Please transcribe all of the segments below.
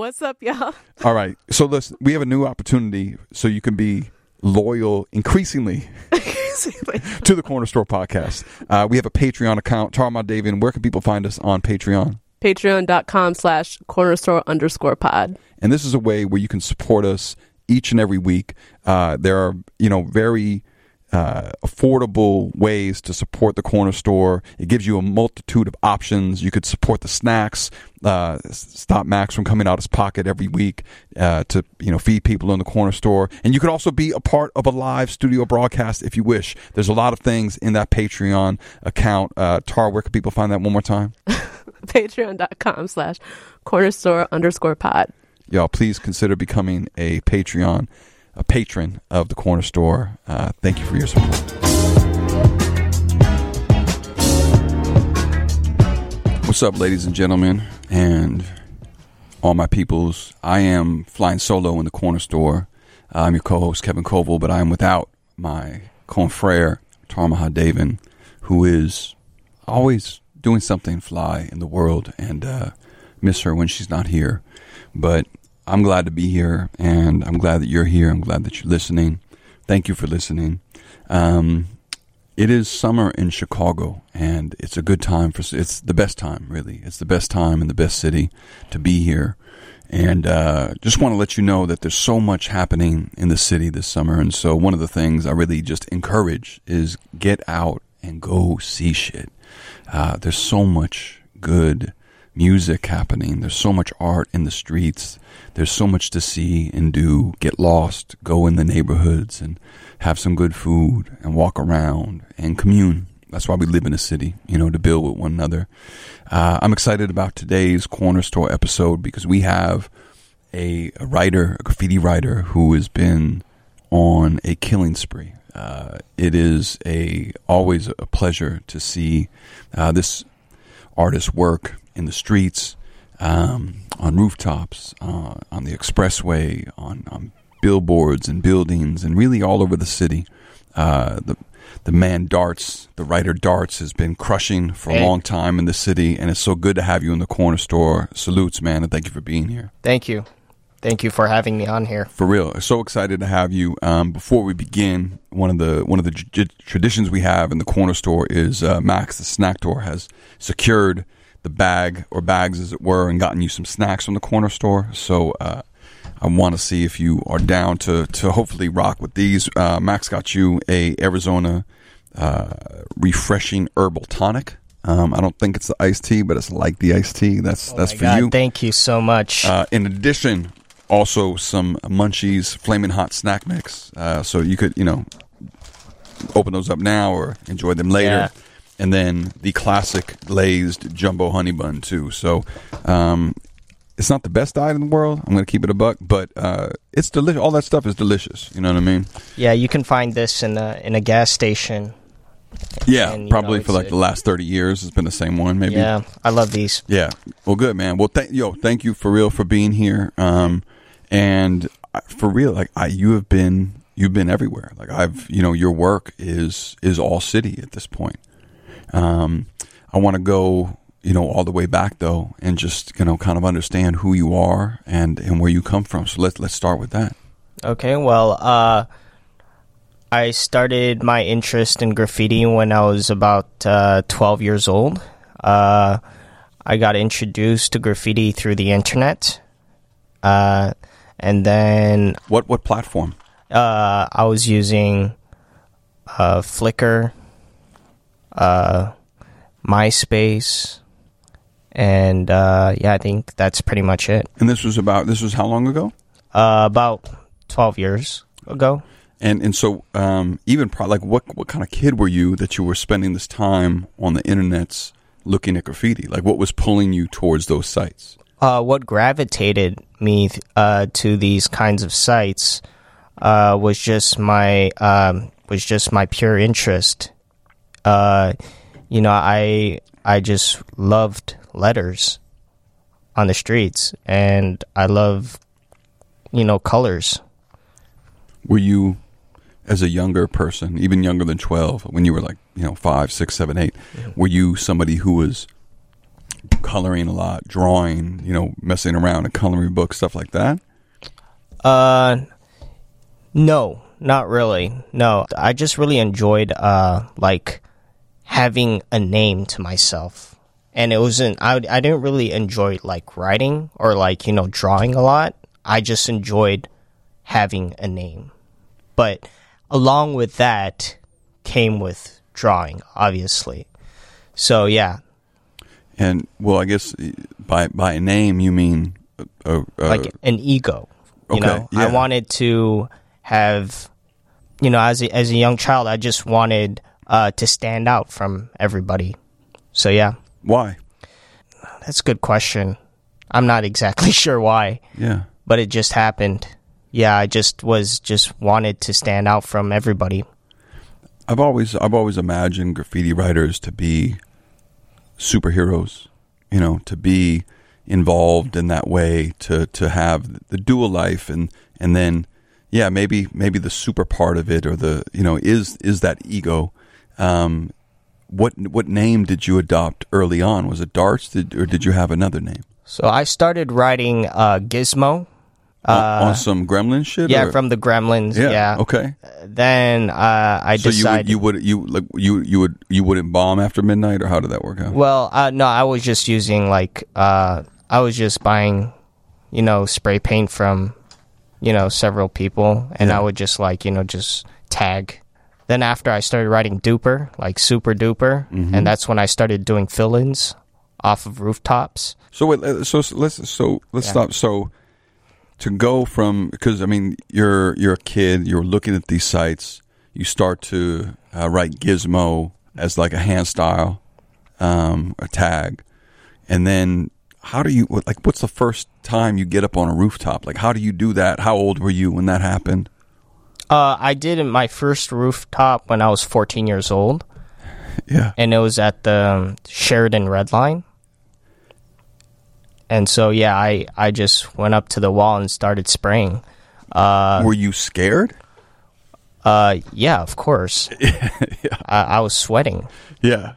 What's up, y'all? All right. So listen, we have a new opportunity so you can be loyal increasingly to the Corner Store podcast. Uh, we have a Patreon account. Tara Mahadevan, where can people find us on Patreon? Patreon.com slash corner store underscore pod. And this is a way where you can support us each and every week. Uh, there are, you know, very uh, affordable ways to support the corner store. It gives you a multitude of options. You could support the snacks, uh, stop Max from coming out his pocket every week uh, to you know feed people in the corner store, and you could also be a part of a live studio broadcast if you wish. There's a lot of things in that Patreon account. Uh, Tar, where can people find that one more time? Patreon.com slash corner store underscore pod. Y'all, please consider becoming a Patreon a patron of the corner store. Uh, thank you for your support. What's up, ladies and gentlemen, and all my peoples? I am flying solo in the corner store. I'm your co-host Kevin Coval, but I am without my confrere Tara Mahadevan, who is always doing something fly in the world, and uh, miss her when she's not here. But I'm glad to be here, and I'm glad that you're here. I'm glad that you're listening. Thank you for listening. Um, it is summer in Chicago, and it's a good time for. It's the best time, really. It's the best time in the best city to be here. And uh, just want to let you know that there's so much happening in the city this summer. And so, one of the things I really just encourage is get out and go see shit. Uh, there's so much good music happening. There's so much art in the streets. There's so much to see and do. Get lost, go in the neighborhoods and have some good food and walk around and commune. That's why we live in a city, you know, to build with one another. Uh, I'm excited about today's corner store episode because we have a, a writer, a graffiti writer who has been on a killing spree. Uh, it is a always a pleasure to see uh, this artist's work in the streets, um, on rooftops, uh, on the expressway, on, on, billboards and buildings, and really all over the city. Uh, the the man Darts, the writer Darts, has been crushing for a long time in the city, and it's so good to have you in the corner store. Salutes, man, and thank you for being here. Thank you. Thank you for having me on here. For real, so excited to have you. Um, before we begin, one of the one of the j- traditions we have in the corner store is uh, Max, the snack door, has secured the bag or bags, as it were, and gotten you some snacks from the corner store. So uh, I want to see if you are down to to hopefully rock with these. Uh, Max got you a Arizona uh, refreshing herbal tonic. Um, I don't think it's the iced tea, but it's like the iced tea. That's oh that's for God, you. Thank you so much. Uh, in addition, also some Munchies Flaming Hot Snack Mix. Uh, so you could you know open those up now or enjoy them later. Yeah and then the classic glazed jumbo honey bun too. So um, it's not the best diet in the world. I'm going to keep it a buck, but uh, it's delicious. All that stuff is delicious. You know what I mean? Yeah, you can find this in a in a gas station. Yeah, and, probably know, for like the last thirty years, it's been the same one. Maybe. Yeah, I love these. Yeah, well, good man. Well, thank yo, thank you for real for being here. Um, and for real, like I, you have been, you've been everywhere. Like I've, you know, your work is is all city at this point. Um, I want to go, you know, all the way back though, and just you know, kind of understand who you are and and where you come from. So let's let's start with that. Okay. Well, uh, I started my interest in graffiti when I was about uh, 12 years old. Uh, I got introduced to graffiti through the internet, uh, and then what what platform? Uh, I was using uh, Flickr uh, MySpace, and uh, yeah, I think that's pretty much it. And this was about this was how long ago? Uh, about twelve years ago. And and so um, even pro- like what what kind of kid were you that you were spending this time on the internets looking at graffiti? Like what was pulling you towards those sites? Uh, what gravitated me uh, to these kinds of sites uh, was just my um, was just my pure interest uh, you know, I I just loved letters on the streets, and I love, you know, colors. Were you, as a younger person, even younger than twelve, when you were like, you know, five, six, seven, eight, were you somebody who was coloring a lot, drawing, you know, messing around in coloring books, stuff like that? Uh, no, not really. No, I just really enjoyed uh like having a name to myself, and it wasn't. I I didn't really enjoy like writing or like you know drawing a lot. I just enjoyed having a name, but along with that came with drawing, obviously. So yeah, And well, I guess by by name you mean uh, uh, like an ego. You okay, know, yeah. I wanted to have, you know, as a, as a young child, I just wanted uh, to stand out from everybody. So yeah, why? that's a good question. I'm not exactly sure why, Yeah. but it just happened. Yeah, I just was just wanted to stand out from everybody. I've always I've always imagined graffiti writers to be superheroes, you know, to be involved in that way, to to have the dual life and and then yeah, maybe maybe the super part of it or the you know is is that ego. Um, what what name did you adopt early on? Was it Darts, did, or did you have another name So I started writing uh, Gizmo. on, on some Gremlin shit? Uh, Yeah, or- from the Gremlins. yeah, Yeah. okay. Then uh, I So decided. you would you would you like you you would you wouldn't bomb after midnight, or how did that work out? Well, uh, no, I was just using like uh, I was just buying, you know, spray paint from, you know, several people, and Yeah. I would just like you know just tag. Then after I started writing duper, like super duper, Mm-hmm. and that's when I started doing fill-ins off of rooftops. So wait, uh, so so let's so let's Yeah. stop. So to go from because I mean you're you're a kid, you're looking at these sites, you start to uh, write Gizmo as like a hand style, um, a tag, and then how do you like what's the first time you get up on a rooftop? Like how do you do that? How old were you when that happened? Uh, I did my first rooftop when I was 14 years old, Yeah, and it was at the um, Sheridan Red Line. And so yeah, I I just went up to the wall and started spraying. Uh, were you scared? Uh, yeah, of course. I, I was sweating Yeah.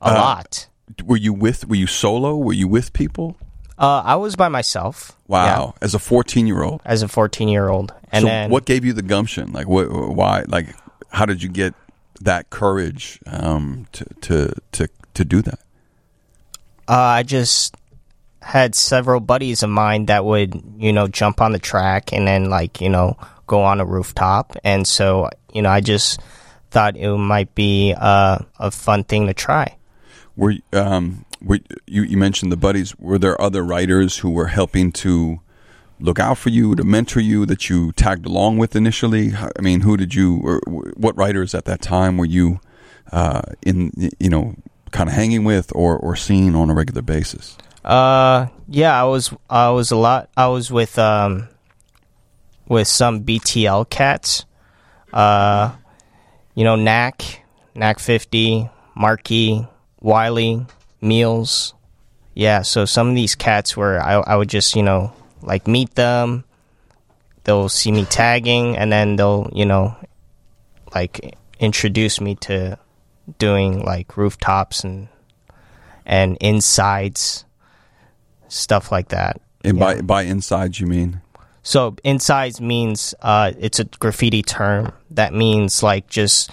a Uh, lot. Were you with? Were you solo? Were you with people? Uh, I was by myself. Wow, yeah, as a fourteen year old. as a 14 year old. And so then, what gave you the gumption? Like, what? Why? Like, how did you get that courage um, to to to to do that? uh, I just had several buddies of mine that would, you know, jump on the track and then, like, you know, go on a rooftop. And so, you know, I just thought it might be uh, a fun thing to try. Were um you you mentioned the buddies? Were there other writers who were helping to look out for you, to mentor you, that you tagged along with initially? I mean, who did you or what writers at that time were you uh, in you know kind of hanging with or or seeing on a regular basis? Uh, yeah, I was I was a lot. I was with um with some BTL cats. Uh, you know, Knack, Knack fifty, Marky, Wiley, Meals. Yeah, so some of these cats were I I would just you know like meet them. They'll see me tagging, and then they'll you know like introduce me to doing like rooftops and and insides stuff like that. And by by inside, you mean? So insides means uh, it's a graffiti term that means like just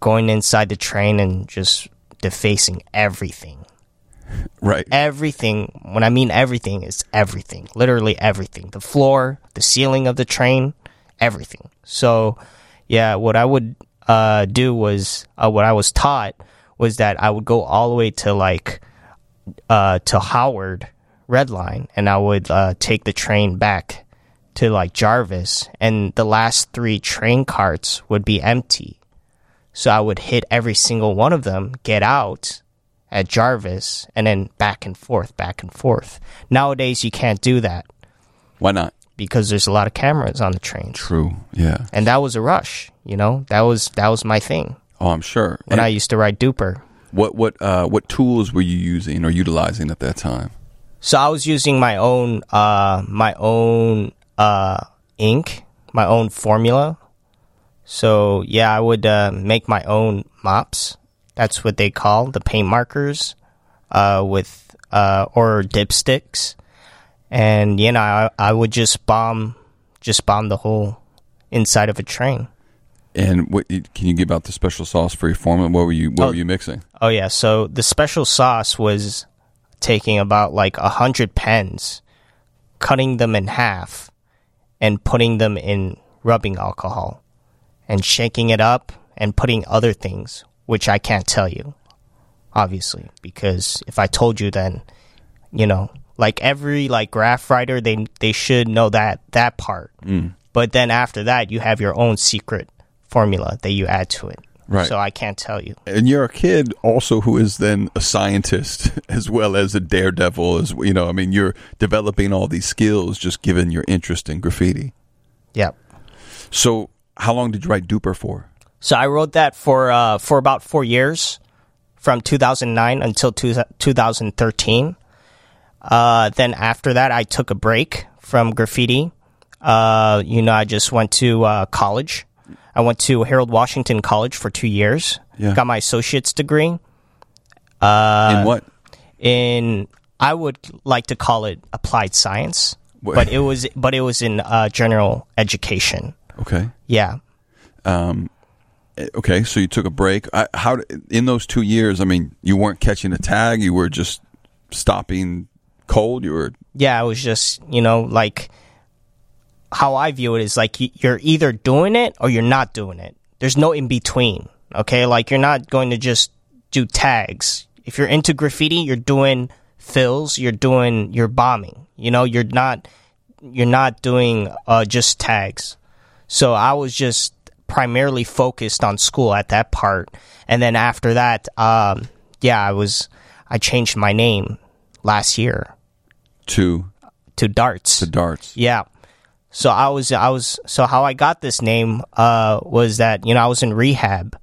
going inside the train and just defacing everything. Right. Everything. When I mean everything, is everything. Literally everything. The floor, the ceiling of the train, everything. So, yeah, what I would uh, do was uh, what I was taught was that I would go all the way to like uh, to Howard Red Line, and I would uh, take the train back to like Jarvis, and the last three train carts would be empty. So I would hit every single one of them, get out at Jarvis, and then back and forth, back and forth. Nowadays, you can't do that Why not? because there's a lot of cameras on the train. True. Yeah. and that was a rush. You know, that was that was my thing Oh, I'm sure. when And I used to ride Duper. what what uh, what tools were you using or utilizing at that time? So I was using my own uh my own uh ink, my own formula. So yeah, I would uh, make my own mops. That's what they call the paint markers uh with uh, or dipsticks, and you know I, I would just bomb, just bomb the whole inside of a train. And what can you give out the special sauce for your foreman? What were you what Oh. were you mixing? Oh yeah, so the special sauce was taking about like a hundred pens, cutting them in half, and putting them in rubbing alcohol, and shaking it up and putting other things, which I can't tell you, obviously, because if I told you, then you know, like every like graph writer, they they should know that that part. Mm. But then after that, you have your own secret formula that you add to it. Right. So I can't tell you. And you're a kid also who is then a scientist as well as a daredevil as you know, I mean you're developing all these skills just given your interest in graffiti. Yep. So how long did you write Duper for? So I wrote that for uh, for about four years, from 2009 until two, 2013. Uh, then after that, I took a break from graffiti. Uh, you know, I just went to uh, college. I went to Harold Washington College for two years. Yeah. Got my associate's degree Uh, in what? in I would like to call it applied science, What- but it was but it was in uh, general education. Okay. Yeah. Um, okay, so you took a break. I, how in those two years? I mean, you weren't catching a tag. You were just stopping cold. You were yeah, it was just you know like how I view it is like you're either doing it or you're not doing it. There's no in between. Okay, like you're not going to just do tags. If you're into graffiti, you're doing fills. You're doing you're bombing. You know, you're not you're not doing uh, just tags. So I was just primarily focused on school at that part, and then after that, um, yeah, I was I changed my name last year to to darts. to darts. Yeah. So I was I was so how I got this name uh was that you know I was in rehab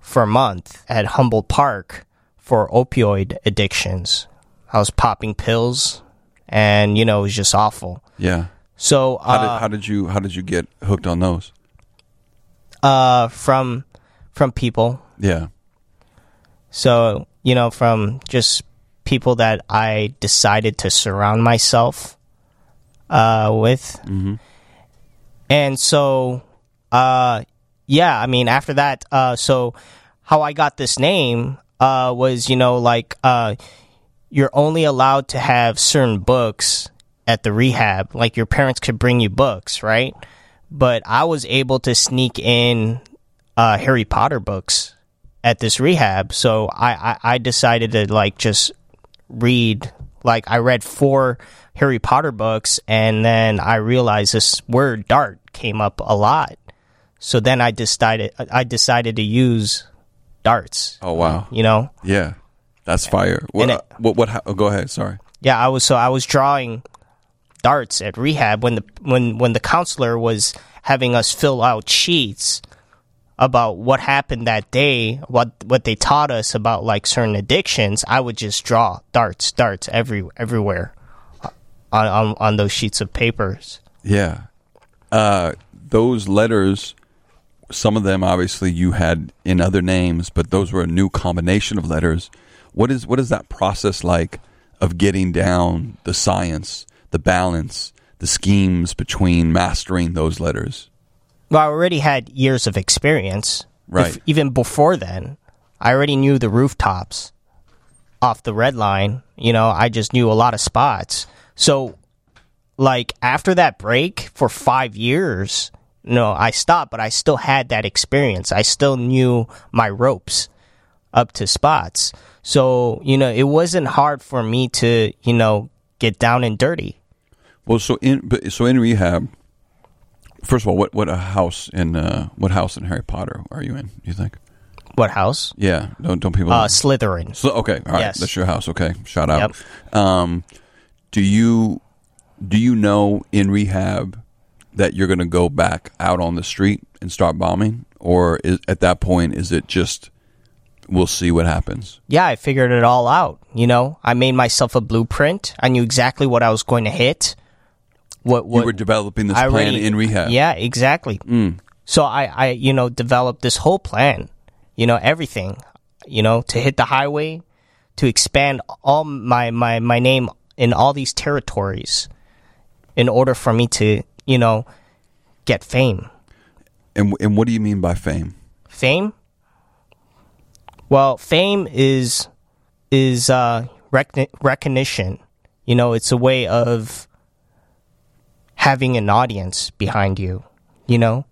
for a month at Humboldt Park for opioid addictions. I was popping pills and you know it was just awful. Yeah. So How did uh, how did you how did you get hooked on those? Uh from from people. Yeah. So, you know, from just people that I decided to surround myself uh, with. And so, uh, yeah, I mean, after that, uh, so how I got this name uh, was, you know, like uh, you're only allowed to have certain books at the rehab. Like your parents could bring you books, right? But I was able to sneak in uh, Harry Potter books at this rehab. So I, I, I decided to like just read. Like I read four Harry Potter books, and then I realized this word "dart" came up a lot. So then I decided I decided to use darts. Oh wow. You know, Yeah. That's fire. What? It- what? What? How, oh, go ahead. Sorry. Yeah, I was so I was drawing darts at rehab when the when when the counselor was having us fill out sheets about what happened that day, what what they taught us about like certain addictions. I would just draw darts, darts every everywhere on on, on those sheets of papers. Yeah. Uh, those letters, some of them obviously you had in other names, but those were a new combination of letters. What is what is that process like of getting down the science, the balance, the schemes between mastering those letters? Well, I already had years of experience. Right. even before then, I already knew the rooftops off the red line. You know, I just knew a lot of spots. So, like, after that break for five years, no, I stopped, but I still had that experience. I still knew my ropes up to spots. So, you know, it wasn't hard for me to, you know, get down and dirty. Well, so in but- so in rehab. First of all, what what a house in uh, what house in Harry Potter are you in? Do you think? What house? Yeah, don't don't people? Uh, Slytherin. So okay, all right, Yes. that's your house. Okay, shout out. Um, do you do you know in rehab that you're going to go back out on the street and start bombing, or is, at that point is it just we'll see what happens? yeah, I figured it all out. You know, I made myself a blueprint. I knew exactly what I was going to hit. What what you were developing this I plan already- in rehab. Yeah, exactly. So I I you know developed this whole plan. You know everything. You know to hit the highway, to expand all my my my name in all these territories in order for me to you know get fame. And and what do you mean by fame? Fame. Well, fame is is uh, recogni- recognition. You know, it's a way of having an audience behind you. You know,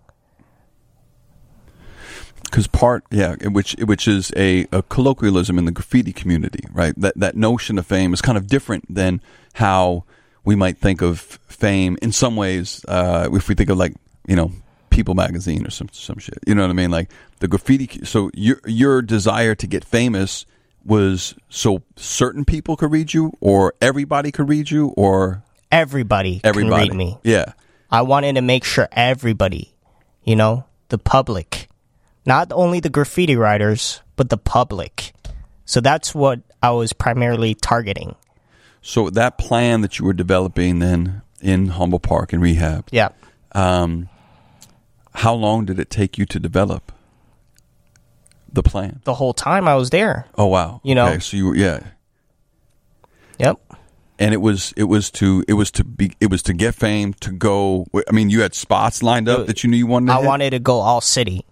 because part yeah which which is a, a colloquialism in the graffiti community right? That that notion of fame is kind of different than how we might think of fame in some ways uh, if we think of like you know people magazine or some some shit. You know what i mean? Like the graffiti so your your desire to get famous was so certain people could read you or everybody could read you or everybody, everybody can read me. yeah I wanted to make sure everybody, you know, the public, not only the graffiti writers, but the public. So that's what I was primarily targeting. so that plan that you were developing then in Humboldt Park and rehab Yeah. um, how long did it take you to develop the plan The whole time I was there. Oh wow! You know? okay, so you were yeah, Yep. And it was it was to it was to be it was to get fame to go. I mean, you had spots lined up that you knew you wanted. To I hit? wanted to go all city.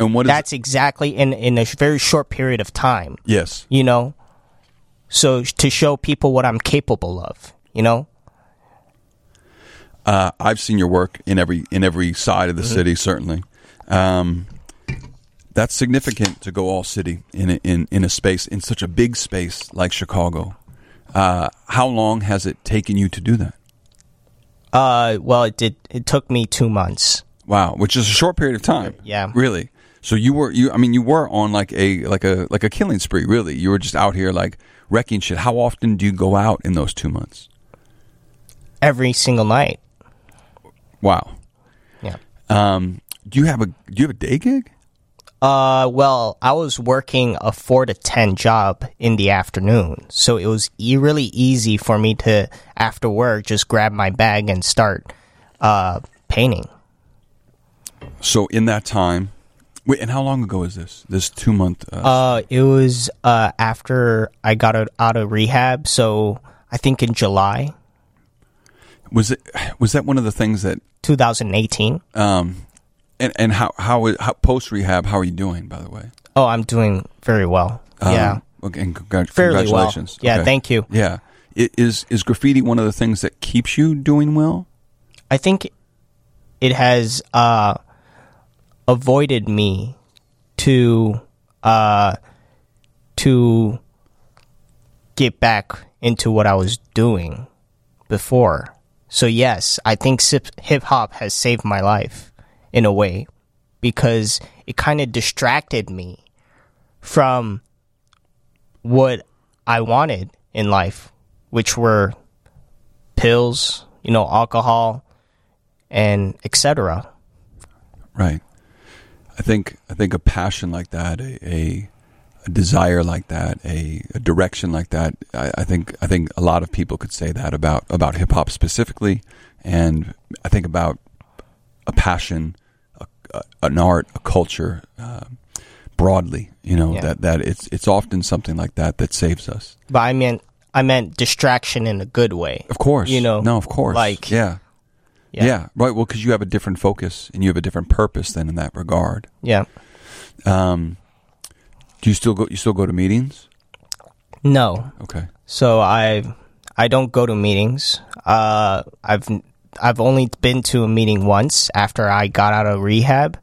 and what is That's exactly in in a very short period of time, yes, you know. So to show people what I'm capable of, you know. uh, I've seen your work in every in every side Mm-hmm. of the city. Certainly, um, that's significant to go all city in a, in in a space in such a big space like Chicago. Uh, how long has it taken you to do that? Uh, well, it did. It took me two months. Wow, which is a short period of time. Yeah. Really. So you were you I mean you were on like a like a like a killing spree, really. You were just out here like wrecking shit. How often do you go out in those 2 months? Every single night. Wow. Yeah. Um do you have a do you have a day gig? Uh, well, I was working a four to ten job in the afternoon, so it was e- really easy for me to after work just grab my bag and start uh painting. So in that time Wait, and how long ago is this? This 2 month uh, Uh, it was uh after I got out- out of rehab, so I think in July was it was that one of the things that 2018. um and and how how, how post rehab how are you doing by the way? Oh, I'm doing very well. Um, yeah, Okay, and congrat- fairly well. Yeah, Okay. thank you. Yeah. Is is graffiti one of the things that keeps you doing well? I think it has uh, avoided me to uh, to get back into what I was doing before. So yes, I think hip hop has saved my life in a way because it kind of distracted me from what I wanted in life, which were pills, you know, alcohol, and etc. Right. I think I think a passion like that, a a, a desire like that, a, a direction like that. I, I think I think a lot of people could say that about about hip hop specifically, and I think about a passion, a, a, an art, a culture uh, broadly. You know Yeah. that that it's it's often something like that that saves us. But I meant I meant distraction in a good way. Of course, You know, no, of course, like- yeah. Yeah. Yeah, right. Well, because you have a different focus and you have a different purpose then in that regard. Yeah. Um, do you still go? You still go to meetings? No. Okay. So I I don't go to meetings. Uh, I've I've only been to a meeting once after I got out of rehab,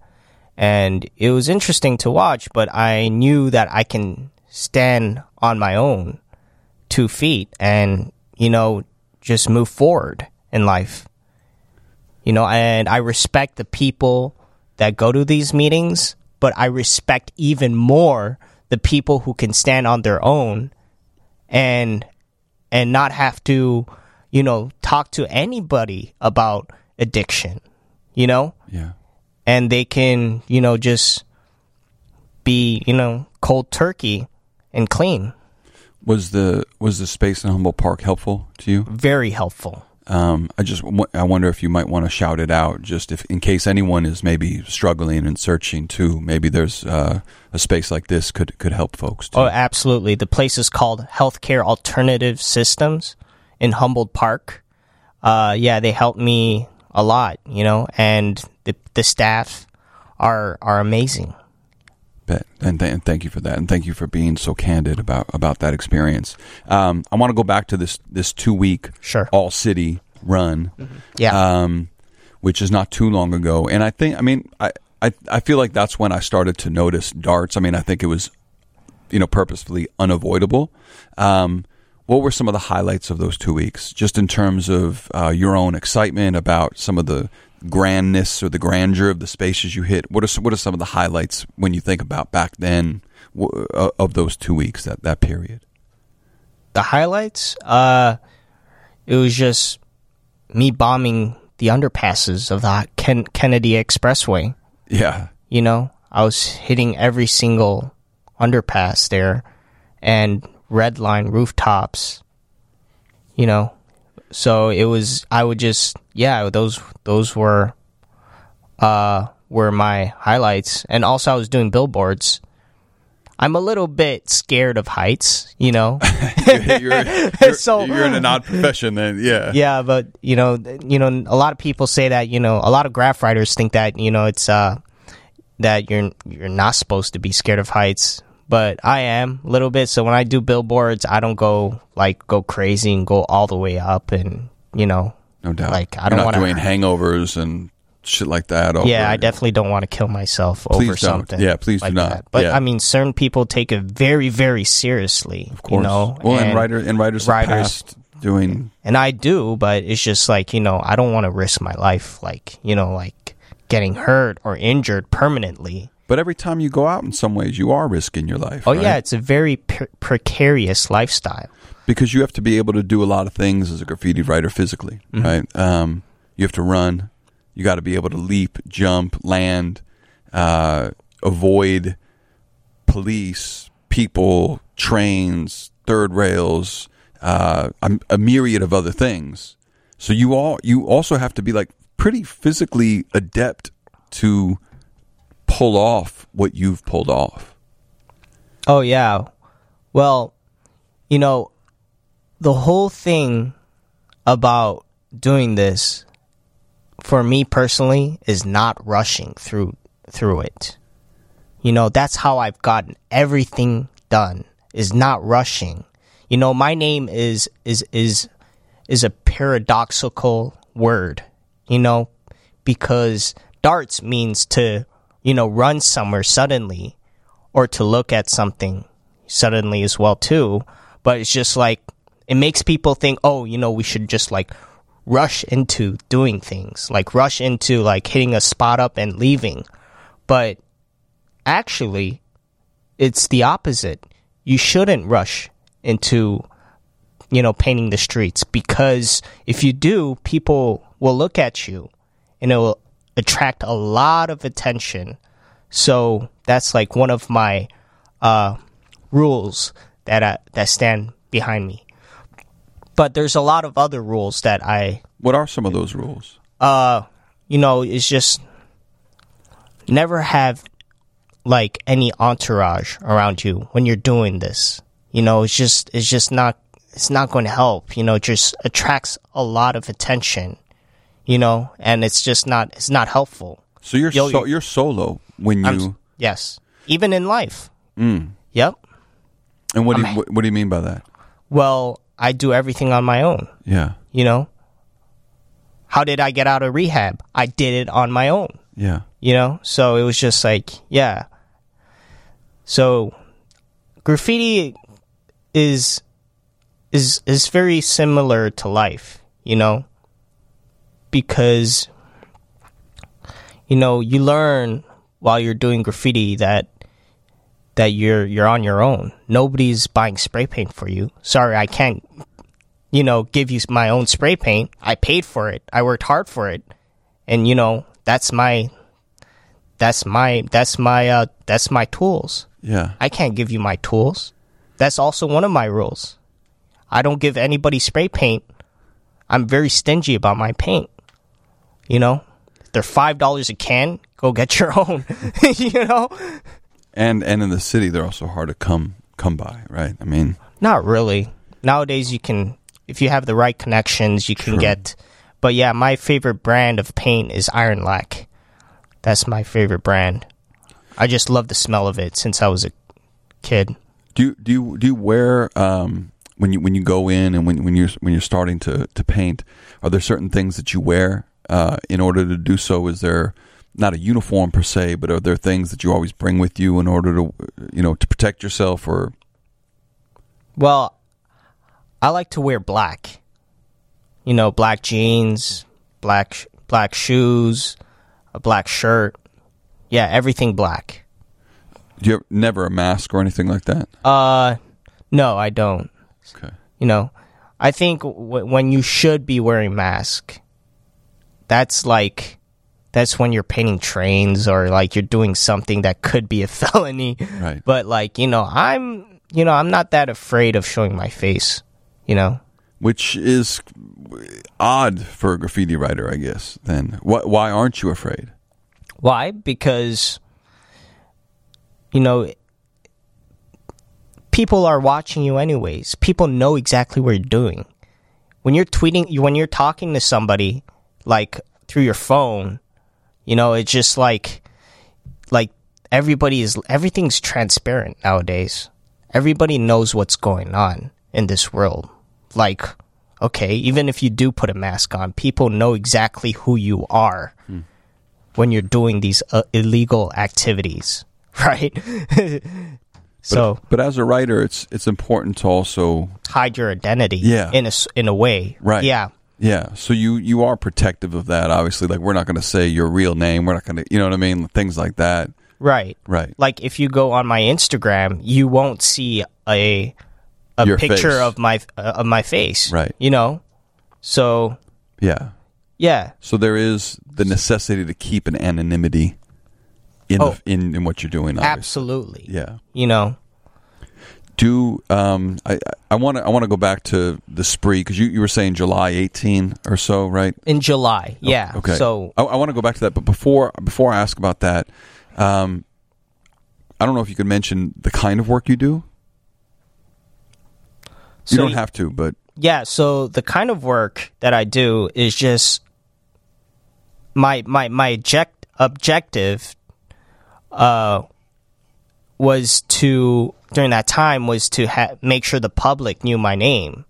and it was interesting to watch. But I knew that I can stand on my own two feet and you know just move forward in life. You know, and I respect the people that go to these meetings, but I respect even more the people who can stand on their own and and not have to, you know, talk to anybody about addiction, you know? Yeah. And they can, you know, just be, you know, cold turkey and clean. Was the was the space in Humboldt Park helpful to you? Very helpful. Um, I just w- I wonder if you might want to shout it out, just if in case anyone is maybe struggling and searching too. Maybe there's uh, a space like this could could help folks. Too. Oh, absolutely. The place is called Healthcare Alternative Systems in Humboldt Park. Uh, yeah, they helped me a lot, you know, and the the staff are are amazing. Bet. And, th- and thank you for that, and thank you for being so candid about about that experience. Um, I want to go back to this this two week Sure. all city run, Yeah. um, which is not too long ago, and I think I mean I, I I feel like that's when I started to notice darts. I mean I think it was you know purposefully unavoidable. Um, what were some of the highlights of those two weeks, just in terms of uh, your own excitement about some of the grandness or the grandeur of the spaces you hit? What are some, what are some of the highlights when you think about back then w- uh, of those two weeks that that period? the highlights, uh, it was just me bombing the underpasses of the Ken- Kennedy Expressway. Yeah, You know, I was hitting every single underpass there and red line rooftops. You know, so it was. I would just yeah. Those those were uh were my highlights, and also I was doing billboards. I'm a little bit scared of heights, you know. you're, you're, you're, So- you're in an odd profession then. Yeah, yeah, but you know, you know, a lot of people say that. You know, a lot of graph writers think that you know it's uh that you're you're not supposed to be scared of heights, but I am a little bit. So when I do billboards, I don't go like go crazy and go all the way up, and you know, no doubt. Like, I You're don't wanna- doing hangovers and shit like that. Yeah, I definitely don't want to kill myself Please over don't. something. Yeah, please do not. That. But Yeah. I mean, certain people take it very, very seriously. of course. you know, well, and, writer and writers, writers- doing and I do, but it's just like you know, I don't want to risk my life, like you know, like getting hurt or injured permanently. But every time you go out, in some ways, you are risking your life. Oh right? yeah, it's a very pre- precarious lifestyle. because you have to be able to do a lot of things as a graffiti writer physically, Mm-hmm. right? Um, you have to run. You got to be able to leap, jump, land, uh, avoid police, people, trains, third rails, uh, a, a myriad of other things. So you all you also have to be like pretty physically adept to pull off what you've pulled off. Oh yeah, well, you know, the whole thing about doing this for me personally is not rushing through through it. You know, that's how I've gotten everything done is not rushing. You know, my name is is is is a paradoxical word, you know, because darts means to, you know, run somewhere suddenly or to look at something suddenly as well too, but it's just like it makes people think, "Oh, you know, we should just like rush into doing things, like rush into like hitting a spot up and leaving." But actually, it's the opposite. You shouldn't rush into you know painting the streets because if you do, people will look at you and it will attract a lot of attention. So that's like one of my uh, rules that I, that stand behind me. But there's a lot of other rules that I What are some of those rules? uh you know it's just never have like any entourage around you when you're doing this you know it's just it's just not it's not going to help you know it just attracts a lot of attention you know and it's just not it's not helpful. So you're Yo, so, you- you're solo when I'm- you yes. Even in life. Mm. yep. And what do you what, what do you mean by that? well i do everything on my own. Yeah, you know? How did i get out of rehab? I did it on my own. Yeah. you know? So it was just like yeah. So graffiti is is is very similar to life you know because you know you learn while you're doing graffiti that that you're you're on your own. Nobody's buying spray paint for you. Sorry i can't you know give you my own spray paint. I paid for it. I worked hard for it. And you know that's my that's my that's my uh that's my tools. Yeah. i can't give you my tools. That's also one of my rules. I don't give anybody spray paint. I'm very stingy about my paint. You know, they're five dollars a can. Go get your own. you know, And and in the city, they're also hard to come come by, right? I mean, not really. Nowadays, you can if you have the right connections, you can True. get. But yeah, my favorite brand of paint is Ironlak. That's my favorite brand. I just love the smell of it since I was a kid. do you do you do you wear um, when you when you go in and when when you're when you're starting to to paint? Are there certain things that you wear uh, in order to do so? Is there not a uniform per se, but are there things that you always bring with you in order to you know to protect yourself or Well, I like to wear black. You know, black jeans, black black shoes, a black shirt. Yeah, everything black. do you ever, never a mask or anything like that? Uh no, I don't. Okay. You know, I think w- when you should be wearing mask, that's like that's when you're painting trains or like you're doing something that could be a felony. Right. But like, you know, I'm you know, I'm not that afraid of showing my face, you know. Which is odd for a graffiti writer, I guess. Then why why aren't you afraid? Why? Because you know people are watching you anyways. People know exactly what you're doing. When you're tweeting when you're talking to somebody like through your phone, you know, it's just like like everybody is everything's transparent nowadays. Everybody knows what's going on in this world. Like okay, even if you do put a mask on, people know exactly who you are when you're doing these uh, illegal activities, right? so but as a writer, it's it's important to also hide your identity, Yeah. in a in a way, Right. Yeah, Yeah, so you you are protective of that. Obviously, like we're not going to say your real name. We're not going to, you know what I mean? Things like that. right. Right. Like if you go on my Instagram, you won't see a a Your picture face. of my uh, of my face, Right. You know, so Yeah. yeah, So there is the necessity to keep an anonymity in Oh. the, in in what you're doing. Obviously. absolutely, Yeah. You know, Do um I I want to I want to go back to the spree because you you were saying July 18 or so, right? in July, yeah. Oh, Okay. So I, I want to go back to that, but before before I ask about that, um, I don't know if you could mention the kind of work you do. You So don't y- have to, but Yeah, so the kind of work that I do is just my my my object, objective uh was to during that time was to ha- make sure the public knew my name,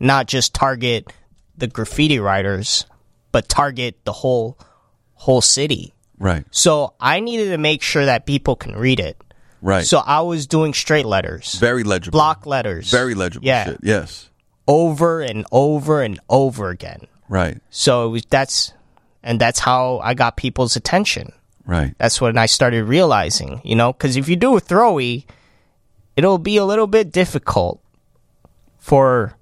not just target the graffiti writers, but target the whole whole city. right, So I needed to make sure that people can read it. right. So I was doing straight letters, very legible, block letters, very legible. Yeah. shit. Yes, over and over and over again. right, So it was, that's and that's how I got people's attention. Right. That's when I started realizing, you know, because if you do a throwy, it'll be a little bit difficult for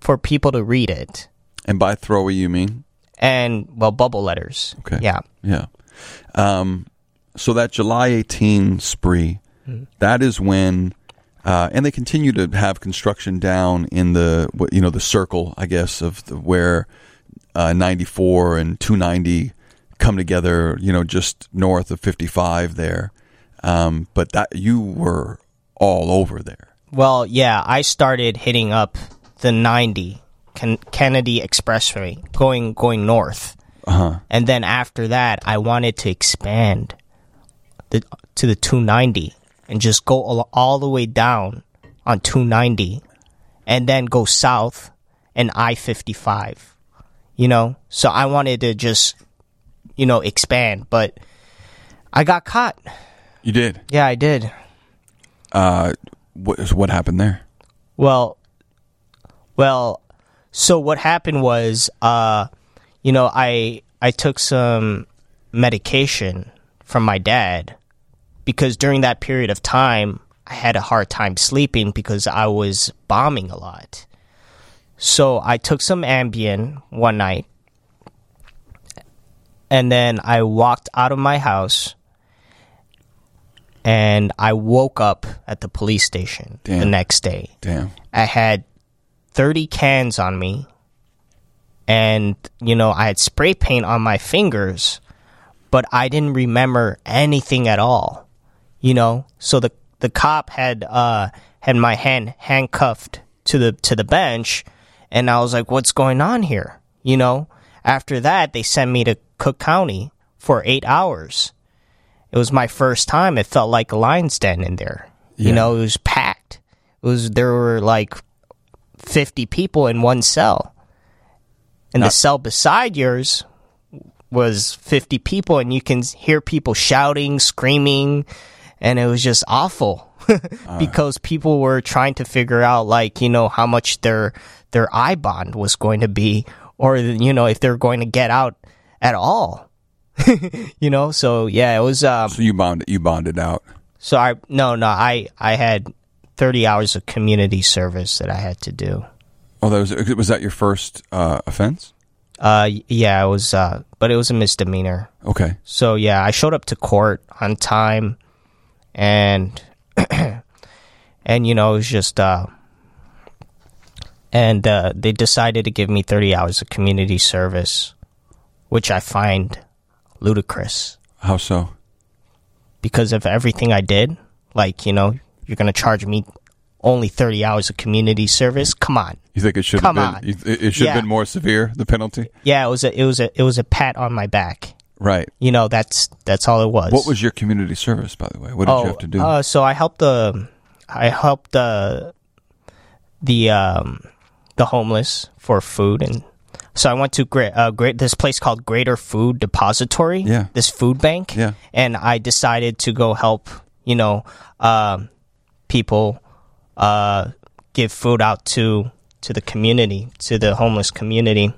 for people to read it. And by throwy, you mean And well, bubble letters. Okay. Yeah. yeah. Um, so that July 18 spree, Mm-hmm. that is when. Uh, and they continue to have construction down in the what- you know the circle, I guess, of the, where uh, 94 and 290 come together. You know, just north of 55 there. Um, but that you were all over there. Well, yeah, I started hitting up the 90 Ken- Kennedy Expressway going going north. Uh-huh. And then after that, I wanted to expand the to the 290 and just go all, all the way down on 290 and then go south and I-55. You know? So I wanted to just you know, expand, but I got caught. You did. Yeah, I did. Uh, what what happened there? Well, well, so what happened was, uh, you know, I I took some medication from my dad because during that period of time I had a hard time sleeping because I was bombing a lot. So I took some Ambien one night, and then I walked out of my house. And I woke up at the police station the next day. Damn. I had 30 cans on me and you know I had spray paint on my fingers, but I didn't remember anything at all. You know, so the the cop had uh had my hand handcuffed to the to the bench, and I was like, "What's going on here?" You know. After that, they sent me to Cook County for eight hours. It was my first time. It felt like a lion's den in there. You know, it was packed. It was there were like fifty people in one cell, and the cell beside yours was fifty people, and you can hear people shouting, screaming, and it was just awful uh. because people were trying to figure out like you know how much their their I bond was going to be, or you know if they're going to get out at all. you know, so yeah, it was. Um, So you bonded you bonded out. so I no no I I had thirty hours of community service that I had to do. Oh, that was was that your first uh, offense? Uh yeah, it was uh but it was a misdemeanor. Okay. So yeah, I showed up to court on time and and you know, it was just uh and uh they decided to give me 30 hours of community service, which I find ludicrous How so? because of everything I did. Like, you know, you're going to charge me only 30 hours of community service? Come on. You think it should Come have on. been? you- It should have been more severe. The penalty. Yeah, it was a it was a it was a pat on my back. Right. You know, that's that's all it was. What was your community service, by the way? What did you have to do? Uh, so I helped the I helped the the um the homeless for food and so I went to great uh, great this place called Greater Food Depository. Yeah. This food bank. Yeah. And I decided to go help, you know, um people uh give food out to to the community, to the homeless community.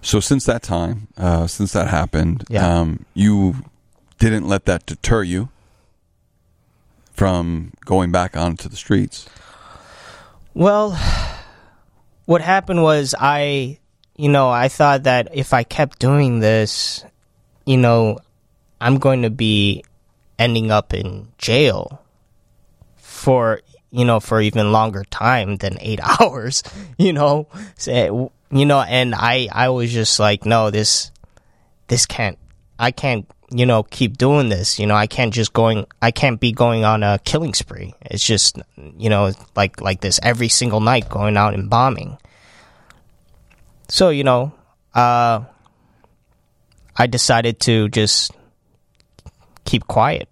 so since that time, uh, since that happened, Yeah. um, you didn't let that deter you from going back onto the streets. Well, what happened was I, you know, I thought that if I kept doing this, you know, I'm going to be ending up in jail for, you know, for even longer time than 8 hours, you know. You know, and I I was just like, no, this this can't I can't you know keep doing this you know i can't just going i can't be going on a killing spree it's just you know like like this every single night going out and bombing so you know uh i decided to just keep quiet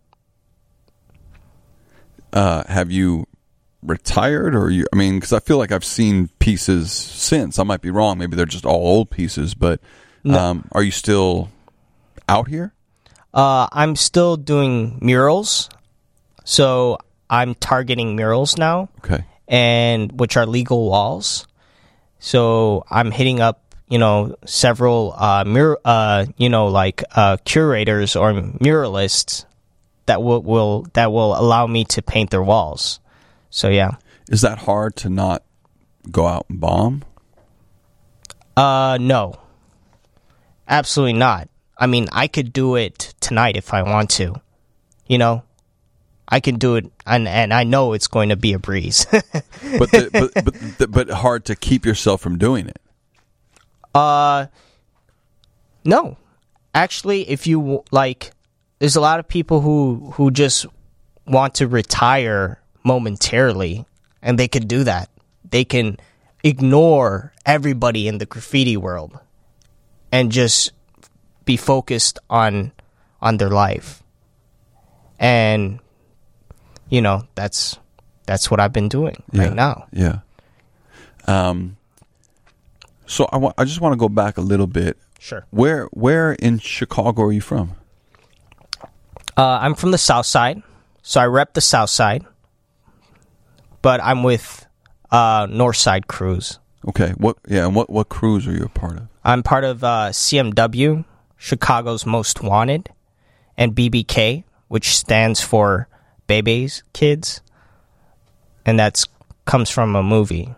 Uh, have you retired, or you? I mean, because I feel like I've seen pieces since. I might be wrong. Maybe they're just all old pieces. But um, are you still out here? Uh i'm still doing murals so i'm targeting murals now Okay. and which are legal walls. So I'm hitting up, you know, several uh, mur- uh you know, like uh, curators or muralists that will, will that will allow me to paint their walls. So yeah, Is that hard to not go out and bomb? uh, no, absolutely not. I mean, I could do it tonight if I want to. You know, I can do it, and and I know it's going to be a breeze. But the, but but the, but hard to keep yourself from doing it. Uh, no. Actually, if you like, there's a lot of people who who just want to retire momentarily, and they can do that. They can ignore everybody in the graffiti world and just be focused on on their life. And you know, that's that's what I've been doing right now. Yeah. Um. So I wa- I just want to go back a little bit. Sure. Where where in Chicago are you from? Uh, I'm from the South Side, so I rep the South Side, but I'm with uh, North Side Crews. Okay. What? Yeah. And what what crews are you a part of? I'm part of uh, CMW, Chicago's Most Wanted, and BBK, which stands for Bebe's Kids, and that's comes from a movie,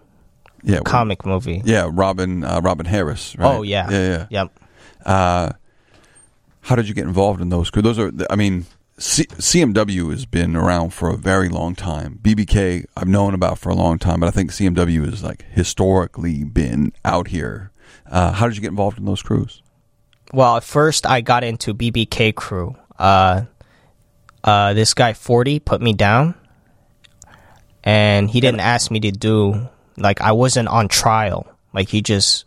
Yeah. well, comic movie. Yeah. Robin uh, Robin Harris. Right? Oh yeah, Yeah. Yeah. yep. Uh, how did you get involved in those crews? Those are. I mean, C- CMW has been around for a very long time. BBK I've known about for a long time, but I think CMW has like historically been out here. Uh, how did you get involved in those crews? Well, at first I got into BBK crew. Uh, uh, this guy Forty put me down, and he didn't ask me to do like I wasn't on trial. Like he just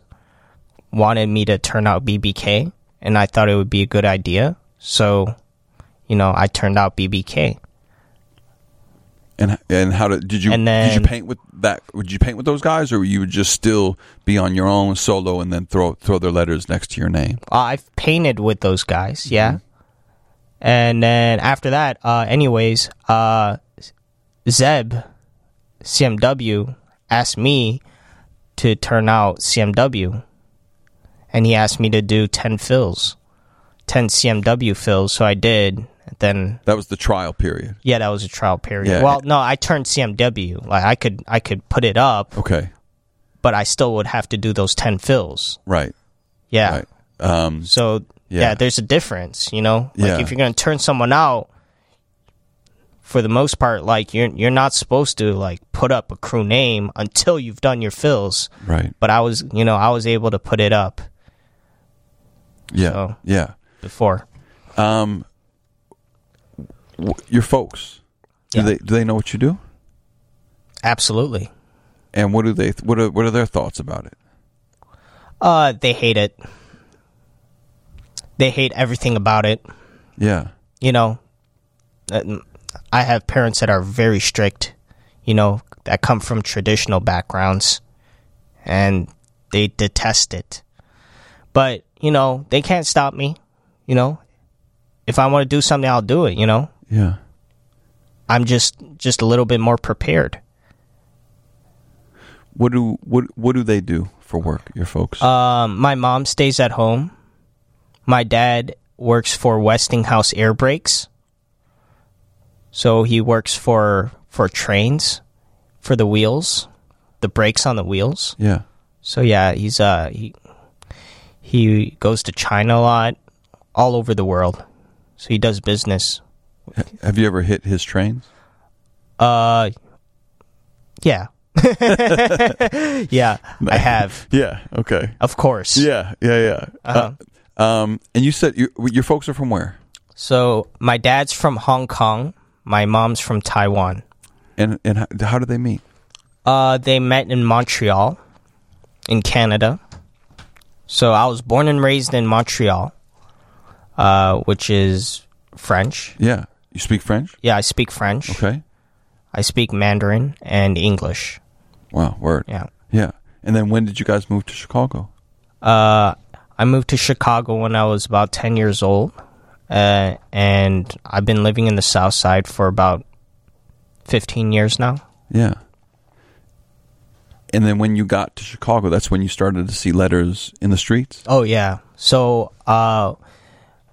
wanted me to turn out BBK, and I thought it would be a good idea. So, you know, I turned out BBK. And and how did did you And did you paint with that? Would you paint with those guys, or you would just still be on your own solo and then throw throw their letters next to your name? Uh, I've painted with those guys, yeah. And then after that, uh, anyways, uh, Zeb, CMW, asked me to turn out CMW. And he asked me to do 10 fills, 10 CMW fills. So I did. Then, That was the trial period. yeah, that was a trial period. Yeah. Well, no, I turned CMW. Like I could, I could put it up, Okay, but I still would have to do those 10 fills. right, Yeah. right. Um, So Yeah. yeah. there's a difference, you know. Like Yeah. if you're gonna turn someone out, for the most part, like you're you're not supposed to like put up a crew name until you've done your fills. right. But I was, you know, I was able to put it up Yeah, So- yeah. before. Um, your folks, do Yeah. they do they know what you do? Absolutely. And what do they what are what are their thoughts about it? Uh, they hate it. They hate everything about it. Yeah, You know, Uh, I have parents that are very strict. You know, that come from traditional backgrounds, and they detest it. But you know, they can't stop me. You know, if I want to do something, I'll do it. You know, yeah. I'm just just a little bit more prepared. What do what what do they do for work? Your folks? Um, my mom stays at home. My dad works for Westinghouse Air Brakes. So he works for for trains, for the wheels, the brakes on the wheels. yeah. So yeah, he's uh he he goes to China a lot, all over the world. So he does business. Ha- Have you ever hit his trains? Uh, yeah, yeah, I have, Yeah. Okay. of course. Yeah. Yeah. Yeah. Uh-huh. Uh, um, and you said you, your folks are from where? So my dad's from Hong Kong. My mom's from Taiwan. And and how, how did they meet? Uh, they met in Montreal, in Canada. So I was born and raised in Montreal, uh, which is French. Yeah. You speak French? Yeah, I speak French. Okay. I speak Mandarin and English. Wow. Word. Yeah. Yeah. And then when did you guys move to Chicago? Uh, I moved to Chicago when I was about 10 years old. Uh, and I've been living in the South Side for about 15 years now. Yeah. And then when you got to Chicago, that's when you started to see letters in the streets? Oh yeah. So uh,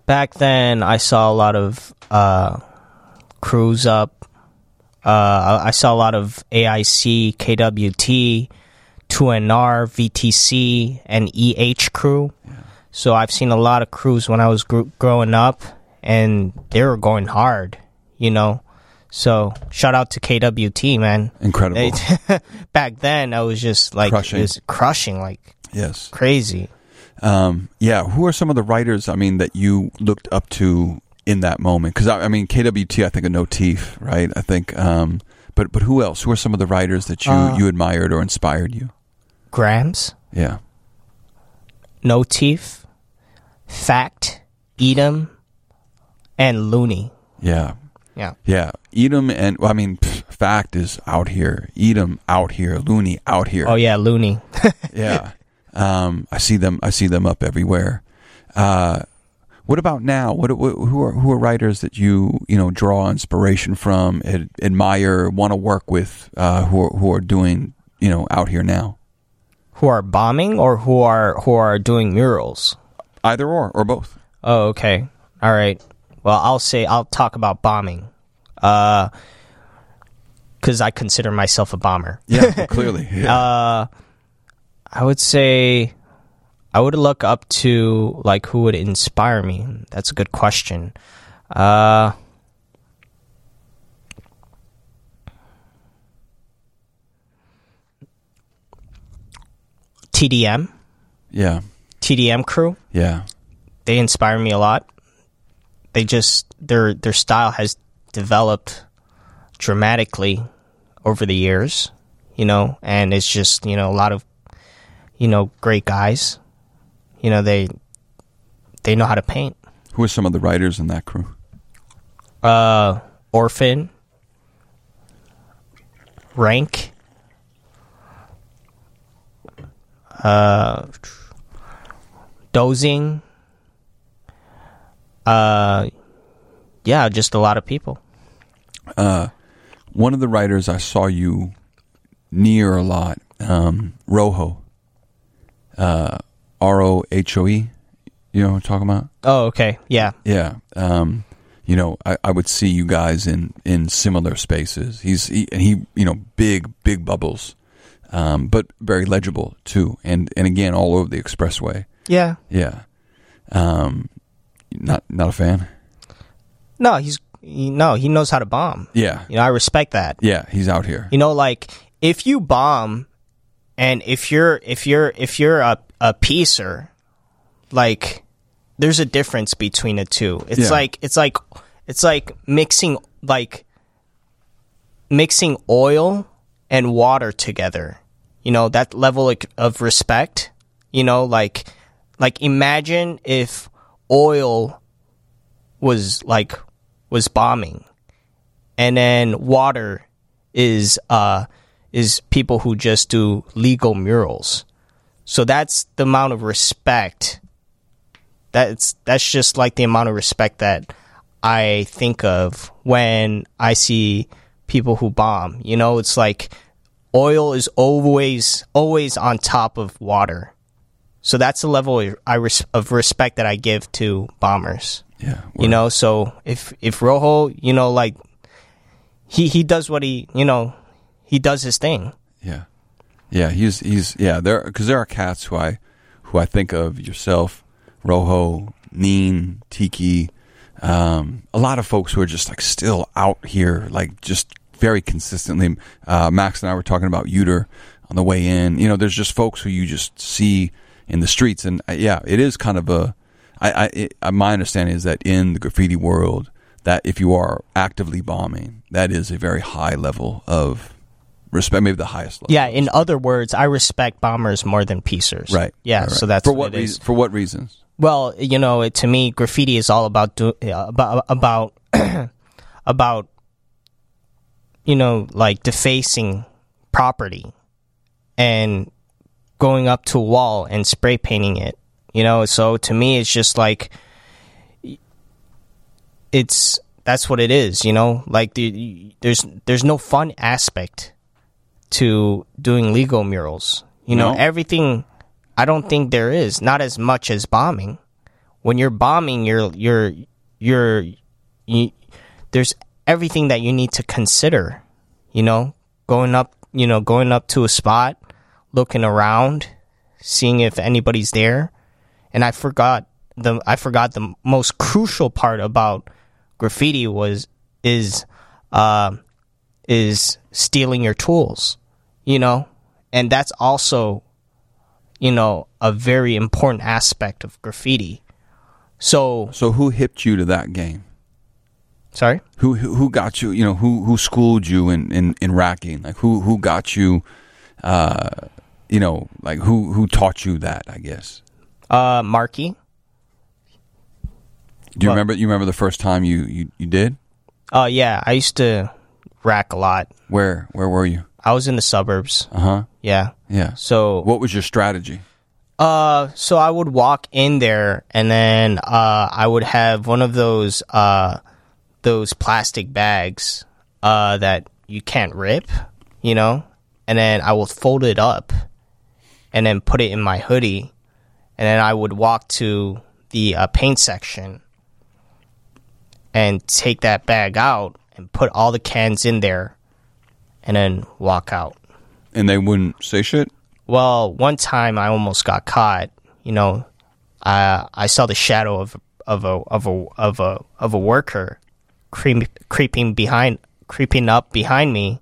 back then, I saw a lot of uh, crews up. Uh, I saw a lot of AIC, KWT, 2NR, VTC, and EH crew. So I've seen a lot of crews when I was gr- growing up, and they were going hard. You know. So shout out to KWT, man. Incredible. Back then, I was just like Crushing. was crushing, like yes. crazy. Um, yeah. Who are some of the writers, I mean, that you looked up to in that moment? Because, I, I mean, KWT, I think of No Teeth, right? I think, um, but, but who else? Who are some of the writers that you, Uh, you admired or inspired you? Grams, Yeah. No Teeth, Fact, Edom, and Looney. Yeah. Yeah. Yeah. Edom and, well, I mean, pff, Fact is out here. Edom out here. Looney out here. Oh yeah, Looney. yeah. Um, I see them. I see them up everywhere. Uh, what about now? What, what who are who are writers that you you know draw inspiration from, ad, admire, want to work with, uh, who are, who are doing you know out here now? who are bombing or who are who are doing murals? Either or or both. Oh, okay. All right. Well, I'll say I'll talk about bombing. Uh cuz I consider myself a bomber. Yeah, well, clearly. Yeah. Uh I would say I would look up to like who would inspire me. That's a good question. Uh, TDM. Yeah. TDM crew. Yeah. They inspire me a lot. They just their their style has developed dramatically over the years, you know, and it's just, you know, a lot of you know, great guys you know they they know how to paint. Who are some of the writers in that crew? uh, Orphan, Rank, uh, Dozing, uh, yeah, just a lot of people. Uh, One of the writers I saw you near a lot, um, Rojo, uh, R O H O E. You know what I'm talking about? Oh, okay, yeah, Yeah. Um, you know, I, I would see you guys in, in similar spaces. He's he, and he, you know, big big bubbles, um, but very legible too. And and again, all over the expressway. yeah. Yeah. Um, not not a fan. No, he's he, no, he knows how to bomb. Yeah. You know, I respect that. Yeah. He's out here. You know, like if you bomb, and if you're if you're if you're a a piecer, like there's a difference between the two. It's Yeah. like it's like it's like mixing like mixing oil and water together. You know that level of respect. You know, like like imagine if oil was like was bombing and then water is uh is people who just do legal murals. So that's the amount of respect. That's that's just like the amount of respect that I think of when I see people who bomb. You know, it's like oil is always always on top of water. So that's the level of, I res- of respect that I give to bombers Yeah. you know so if if rojo you know like he he does what he you know he does his thing Yeah, yeah. He's he's yeah. There because there are cats who I who I think of yourself, Rojo, Neen, Tiki, um, a lot of folks who are just like still out here, like just very consistently. Uh, Max and I were talking about Uter on the way in. You know, there's just folks who you just see in the streets, and uh, yeah, it is kind of a. I, I it, uh, my understanding is that in the graffiti world, that if you are actively bombing, that is a very high level of respect, maybe the highest level. yeah in other words i respect bombers more than piecers Right. yeah right, right. so that's for what, what reason, for what reasons? well you know it, to me graffiti is all about do, uh, about about about you know like defacing property and going up to a wall and spray painting it you know so to me it's just like it's that's what it is you know like the, there's there's no fun aspect to doing legal murals. You know No? everything i don't think there is not as much as bombing. When you're bombing you're you're you're you, there's everything that you need to consider you know? Going up you know going up to a spot looking around seeing if anybody's there. And i forgot the i forgot the most crucial part about graffiti was is uh is stealing your tools you know and that's also you know a very important aspect of graffiti so So who hipped you to that game? sorry Who who, got you? You know who who schooled you in, in, in racking? Like who who got you? Uh, you know, like who who taught you that? I guess. uh marky Do you Well- remember? You remember the first time you, you, you did? uh yeah i used to rack a lot Where where were you? I was in the suburbs Uh huh. yeah Yeah. so What was your strategy? Uh, so I would walk in there, and then uh, I would have one of those uh, those plastic bags uh, that you can't rip, you know, and then I will fold it up, and then put it in my hoodie, and then I would walk to the uh, paint section and take that bag out and put all the cans in there, and then walk out. And they wouldn't say shit. Well, one time I almost got caught. You know, I I saw the shadow of of a of a of a of a worker creep, creeping behind creeping up behind me,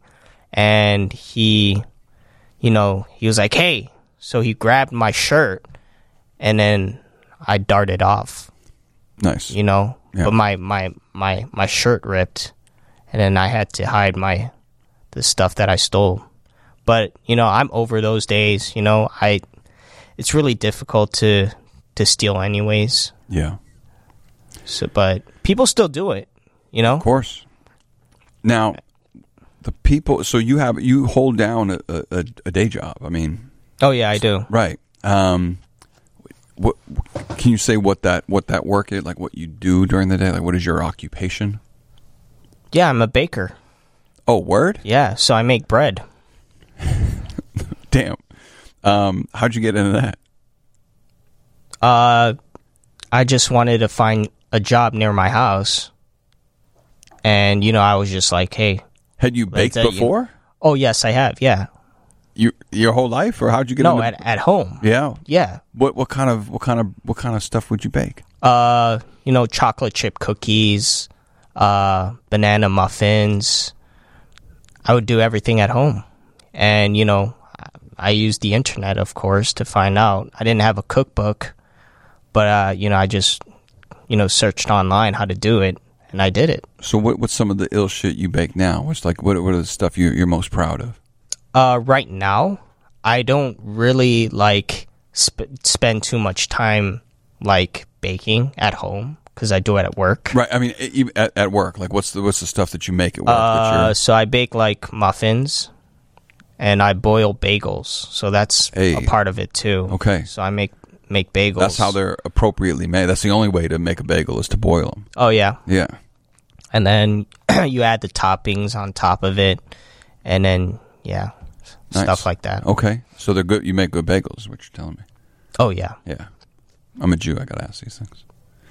and he, you know, he was like, "Hey, So he grabbed my shirt, and then I darted off. Nice. You know, Yeah. but my my my my shirt ripped, and then I had to hide my the stuff that I stole. But you know, I'm over those days. You know, I it's really difficult to to steal anyways. Yeah. So, but people still do it. You know, Of course. Now, the people. So you have you hold down a, a, a day job. I mean, oh yeah, I do. right? Um, what can you say? What that what that work is like? What you do during the day? Like, what is your occupation? Yeah, I'm a baker. Oh, word! Yeah, so I make bread. Damn. Um, how'd you get into that? Uh, I just wanted to find a job near my house, and you know, I was just like, hey, Had you baked you- before? oh yes, I have. Yeah, You your whole life, or how'd you get? no, into, at at home. yeah. Yeah. What what kind of what kind of what kind of stuff would you bake? Uh, you know, chocolate chip cookies, uh, banana muffins. I would do everything at home. And, you know, I used the internet, of course, to find out. I didn't have a cookbook, but, uh, you know, I just, you know, searched online how to do it, and I did it. So what what's some of the ill shit you bake now? What's like what what are the stuff you you're most proud of? Uh, right now, I don't really like sp- spend too much time like baking at home because I do it at work. Right. I mean, at, at work, like what's the what's the stuff that you make at work? Uh, so I bake like muffins, and I boil bagels. So that's Hey. a part of it too. Okay. So I make make bagels. that's how they're appropriately made. That's the only way to make a bagel is to boil them. Oh yeah, Yeah. and then you add the toppings on top of it, and then yeah, Nice. stuff like that. Okay. So they're good. You make good bagels. is What you're telling me? Oh yeah. Yeah. I'm a Jew. I gotta ask these things.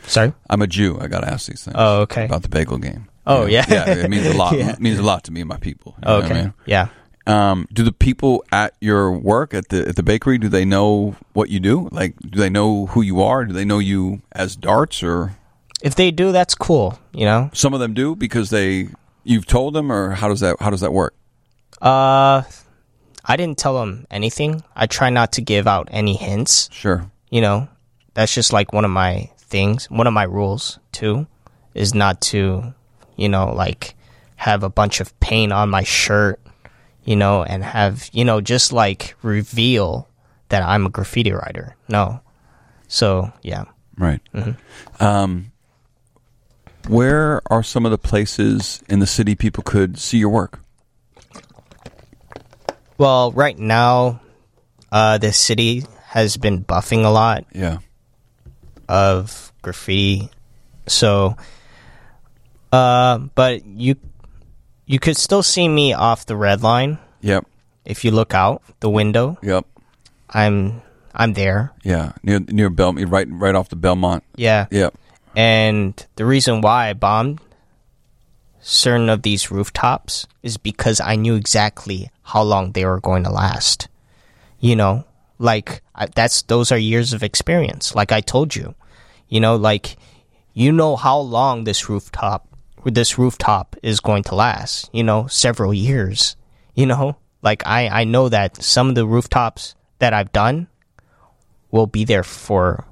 Sorry. I'm a Jew. I gotta ask these things. Oh, okay. About the bagel game. Oh, yeah. Yeah. It means a lot. Yeah. It means a lot to me and my people. You know Oh, what I okay. mean? Yeah. Um, do the people at your work at the at the bakery do they know what you do? Like, do they know who you are? Do they know you as Darts or If they do, that's cool. You know. some of them do because they you've told them or how does that how does that work? Uh, I didn't tell them anything. I try not to give out any hints. Sure. you know that's just like one of my things one of my rules too is not to you know like have a bunch of paint on my shirt you know and have you know just like reveal that i'm a graffiti writer no so yeah Right. Mm-hmm. Um, where are some of the places in the city people could see your work? well right now uh the city has been buffing a lot Yeah. Of graffiti. So, uh, but you you could still see me off the red line Yep. if you look out the window. Yep. I'm I'm there. Yeah. Near near Belmont, right right off the Belmont. Yeah. Yep. And the reason why I bombed certain of these rooftops is because I knew exactly how long they were going to last. You know, like that's those are years of experience. Like I told you, you know, like you know how long this rooftop this rooftop is going to last. You know, several years. You know, like I I know that some of the rooftops that I've done will be there for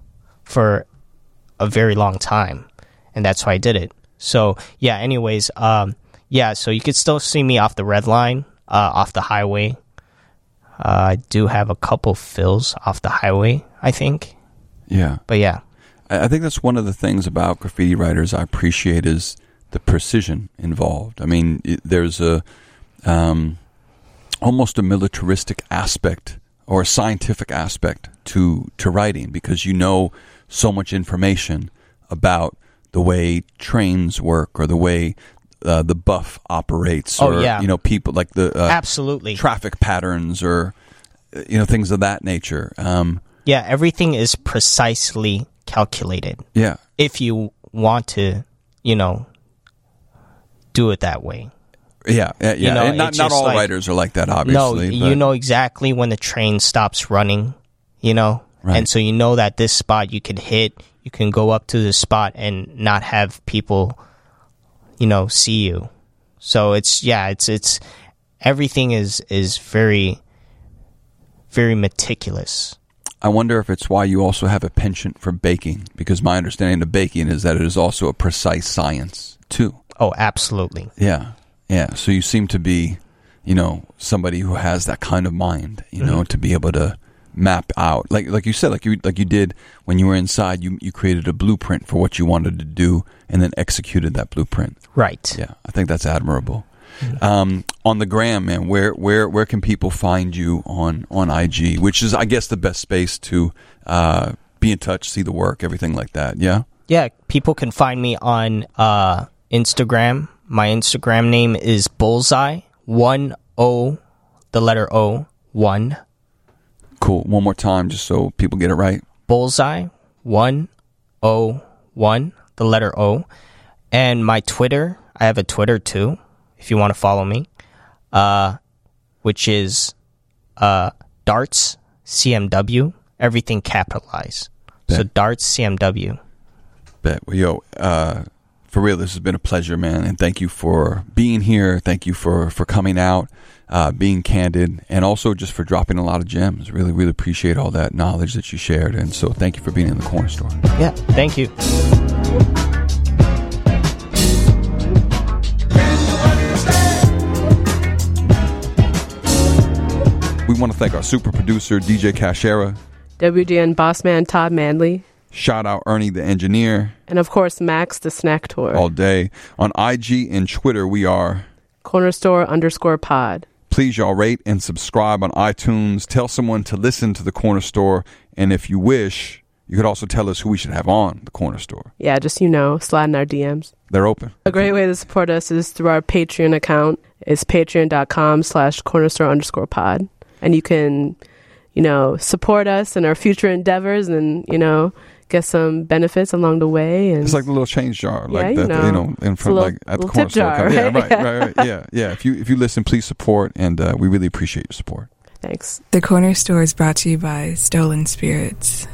for a very long time, and that's why I did it. So yeah. Anyways, um, yeah. So you could still see me off the red line, uh, off the highway. Uh, I do have a couple fills off the highway, I think. Yeah. But yeah, I I think that's one of the things about graffiti writers I appreciate is the precision involved. I mean, it, there's a um, almost a militaristic aspect or a scientific aspect to to writing because you know so much information about the way trains work or the way uh, the buff operates Oh, or yeah. you know people like the uh, absolutely. traffic patterns or you know things of that nature. Um, yeah, everything is precisely calculated. yeah, If you want to, you know, do it that way. Yeah, yeah, yeah. know, and not not all like- writers are like that, obviously. no, obviously. you know exactly when the train stops running, you know? Right. And so you know that this spot you could hit, you can go up to this spot and not have people, you know, see you. So it's yeah, it's it's everything is is very very meticulous. I wonder if it's why you also have a penchant for baking, because my understanding of baking is that it is also a precise science too. Oh, absolutely. Yeah, yeah. So you seem to be, you know, somebody who has that kind of mind, you know, mm-hmm. to be able to map out, like like you said, like you like you did when you were inside. You you created a blueprint for what you wanted to do, and then executed that blueprint. Right. Yeah, I think that's admirable. Um, on the gram, man, where where where can people find you on on IG? Which is, I guess, the best space to uh, be in touch, see the work, everything like that. Yeah. Yeah, people can find me on uh, Instagram. My Instagram name is Bullseye one O, the letter O one Cool. One more time, just so people get it right. Bullseye one O one, the letter O, and my Twitter. I have a Twitter too, if you want to follow me, uh, which is uh, Darts CMW. Everything capitalized. So Bet. Darts CMW. Bet. Well, yo, uh, for real, this has been a pleasure, man, and thank you for being here. Thank you for for coming out, uh, being candid, and also just for dropping a lot of gems. Really, really appreciate all that knowledge that you shared, and so thank you for being in the corner store. Yeah, thank you. We want to thank our super producer DJ Cashera. WGN boss man Todd Manley. Shout out Ernie the engineer And of course, Max the snack tour. all day on IG and Twitter. We are. Corner store underscore pod. Please, y'all rate and subscribe on iTunes. Tell someone to listen to the corner store, and if you wish, you could also tell us who we should have on the corner store. Yeah, just you know, slide in our DMs. They're open. A great way to support us is through our Patreon account. It's patreon.com slash corner store underscore pod. And you can, you know, support us in our future endeavors and, you know, get some benefits along the way. And It's like the little change jar, like Yeah, you that, know. you know, in It's front, little- like at the corner tip store. jar, Yeah, right? right, right, right. Yeah, yeah. If you if you listen, please support, and uh, we really appreciate your support. thanks. The Corner Store is brought to you by Stolen Spirits.